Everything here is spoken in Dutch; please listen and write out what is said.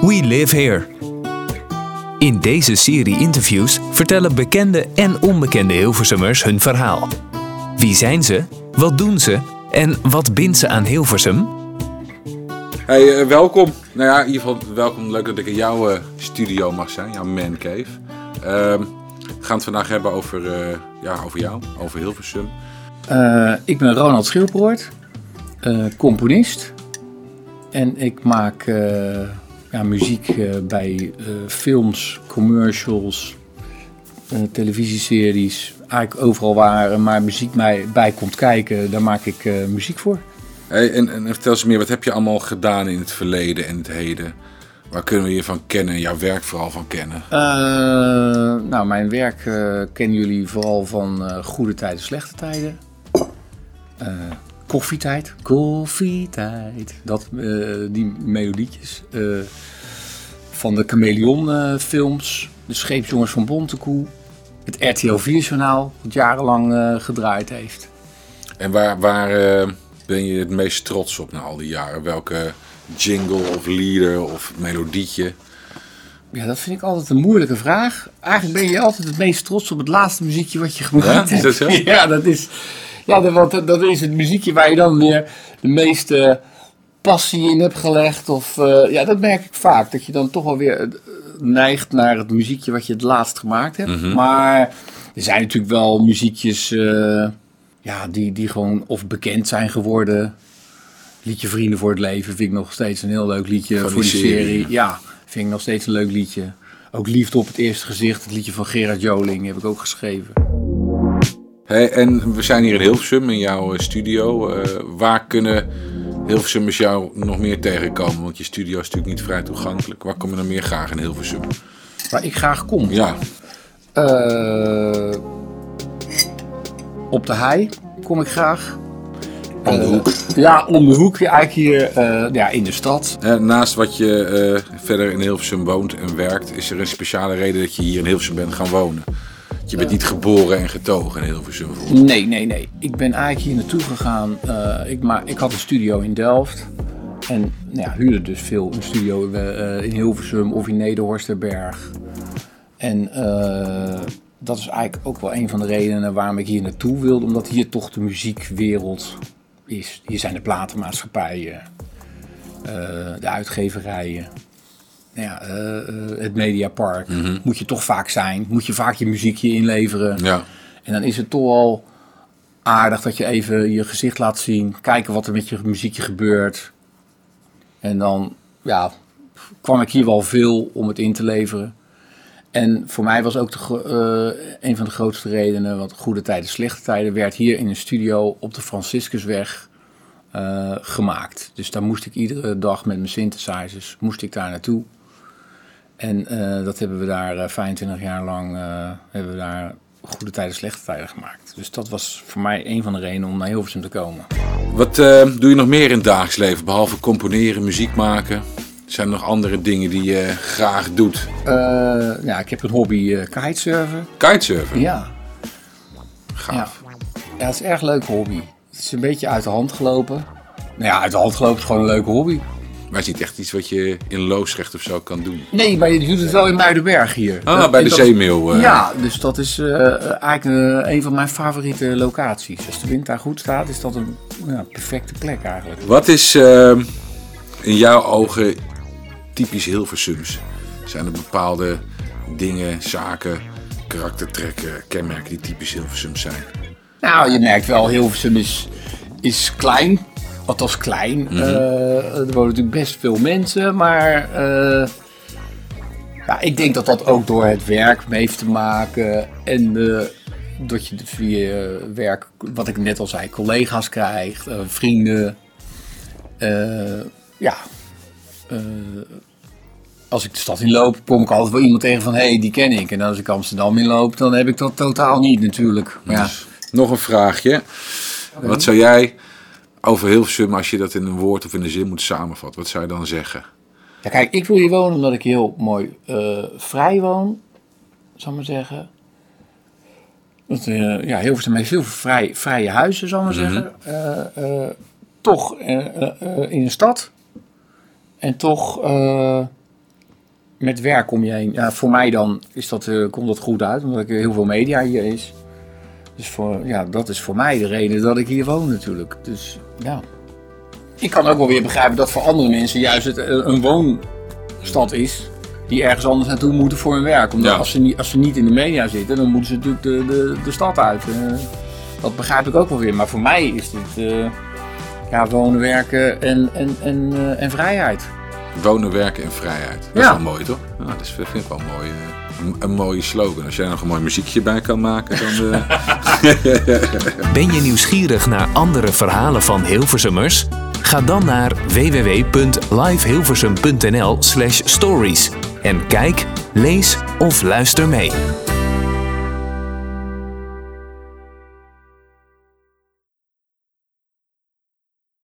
We Live Here. In deze serie interviews vertellen bekende en onbekende Hilversummers hun verhaal. Wie zijn ze? Wat doen ze? En wat bindt ze aan Hilversum? Hey, eh, welkom. Nou ja, in ieder geval welkom. Leuk dat ik in jouw eh, studio mag zijn, jouw man cave. Ehm, we gaan het vandaag hebben over, eh, ja, over jou, over Hilversum. Uh, ik ben Ronald Schilbroort, uh, componist. En ik maak uh, ja, muziek bij films, commercials, televisieseries. Eigenlijk overal waar maar muziek mij bij komt kijken, daar maak ik muziek voor. Hey, en, en vertel eens meer, wat heb je allemaal gedaan in het verleden en het heden? Waar kunnen we je van kennen, jouw werk vooral van kennen? nou, mijn werk kennen jullie vooral van goede tijden, slechte tijden. Koffietijd, koffietijd. Dat, uh, die melodietjes. Uh, van de Chameleon films. De Scheepsjongens van Bontekoe. Het RTL 4-journaal, dat jarenlang gedraaid heeft. En waar, waar ben je het meest trots op na al die jaren? Welke jingle of leader of melodietje? Ja, dat vind ik altijd een moeilijke vraag. Eigenlijk ben je altijd het meest trots op het laatste muziekje wat je gemaakt ja, Is dat zo? Ja, dat is... Ja, dat, dat is het muziekje waar je dan weer de meeste passie in hebt gelegd. Of, uh, ja, dat merk ik vaak. Dat je dan toch wel weer neigt naar het muziekje wat je het laatst gemaakt hebt. Mhm. Maar er zijn natuurlijk wel muziekjes uh, ja, die, die gewoon of bekend zijn geworden. Liedje Vrienden voor het Leven vind ik nog steeds een heel leuk liedje Van voor die die serie. serie. Ja, vind ik nog steeds een leuk liedje. Ook Liefde op het eerste gezicht, het liedje van Gerard Joling, heb ik ook geschreven. Hey, en we zijn hier in Hilversum, in jouw studio. Uh, waar kunnen Hilversummers jou nog meer tegenkomen? Want je studio is natuurlijk niet vrij toegankelijk. Waar kom je dan meer graag in Hilversum? Waar ik graag kom? Ja. Uh, op de hei kom ik graag. Om de hoek? Uh, ja, om de hoek. Eigenlijk hier uh, ja, in de stad. naast wat je verder in Hilversum woont en werkt, is er een speciale reden dat je hier in Hilversum bent gaan wonen? Je bent niet geboren en getogen in Hilversum? Nee, nee, nee. Ik ben eigenlijk hier naartoe gegaan. Uh, ik, maar, ik had een studio in Delft. En nou ja, huurde dus veel een studio uh, in Hilversum of in Nederhorsterberg. En uh, dat is eigenlijk ook wel een van de redenen waarom ik hier naartoe wilde. Omdat hier toch de muziekwereld is. Hier zijn de platenmaatschappijen, de uitgeverijen ja, uh, het Mediapark. Mm -hmm. Moet je toch vaak zijn. Moet je vaak je muziekje inleveren. Ja. En dan is het toch al aardig dat je even je gezicht laat zien. Kijken wat er met je muziekje gebeurt. En dan ja, kwam ik hier wel veel om het in te leveren. En voor mij was ook de, uh, een van de grootste redenen, want goede tijden, slechte tijden, werd hier in een studio op de Franciscusweg uh, gemaakt. Dus daar moest ik iedere dag met mijn synthesizers, moest ik daar naartoe. En uh, dat hebben we daar uh, 25 jaar lang uh, hebben we daar goede tijden, slechte tijden gemaakt. Dus dat was voor mij een van de redenen om naar Hilversum te komen. Wat uh, doe je nog meer in het dagelijks leven? Behalve componeren, muziek maken? Zijn er nog andere dingen die je graag doet? ja, ik heb een hobby kitesurfen. Kitesurfen? Ja. Gaaf. Ja. ja, het is een erg leuk hobby. Het is een beetje uit de hand gelopen. Nou ja, uit de hand gelopen is gewoon een leuke hobby. Maar het is niet echt iets wat je in Loosrecht of zo kan doen. Nee, maar je doet het wel in Muidenberg hier. Ah, dat, bij de dat, Zeemeel. Uh. Ja, dus dat is uh, eigenlijk uh, een van mijn favoriete locaties. Als de wind daar goed staat, is dat een ja, perfecte plek eigenlijk. Wat is ehm, in jouw ogen typisch Hilversums? Zijn er bepaalde dingen, zaken, karaktertrekken, kenmerken die typisch Hilversums zijn? Nou, je merkt wel, Hilversum is, is klein. Althans klein. Mhm. Mm -hmm. uh, er wonen natuurlijk best veel mensen, maar uh, ja, ik denk dat dat ook door het werk mee heeft te maken. En dat je via werk, wat ik net al zei, collega's krijgt, vrienden. ja. als ik de stad inloop, kom ik altijd wel iemand tegen van hé, hey, die ken ik. En als ik Amsterdam inloop, dan heb ik dat totaal niet natuurlijk. Maar dus, nog een vraagje. Okay. Wat zou jij over Hilversum, als je dat in een woord of in een zin moet samenvatten, wat zou je dan zeggen? Ja, kijk, ik wil hier wonen omdat ik heel mooi uh, vrij woon, zal ik maar zeggen. Dat, uh, ja, Hilversum heeft veel vrij, vrije huizen, zal ik maar Mhm. zeggen. Uh, toch in een stad. En toch met werk om je heen. Ja, voor mij dan is dat, eh, komt dat goed uit, omdat ik heel veel media hier is. Dus voor, ja, dat is voor mij de reden dat ik hier woon natuurlijk. Dus ja. Ik kan ook wel weer begrijpen dat voor andere mensen juist het eh, een woonstad is. Die ergens anders naartoe moeten voor hun werk. Omdat Ja. als, ze niet, als ze niet in de media zitten, dan moeten ze natuurlijk de, de, de stad uit. Eh, dat begrijp ik ook wel weer. Maar voor mij is dit eh, ja, wonen, werken en, en, en, en vrijheid. Wonen, werken en vrijheid. Dat Ja. is wel mooi, toch? Ja, dat is, vind ik wel een mooie, een, een mooie slogan. Als jij er nog een mooi muziekje bij kan maken, dan... eh, Ben je nieuwsgierig naar andere verhalen van Hilversummers? Ga dan naar www.livehilversum.nl/stories en kijk, lees of luister mee.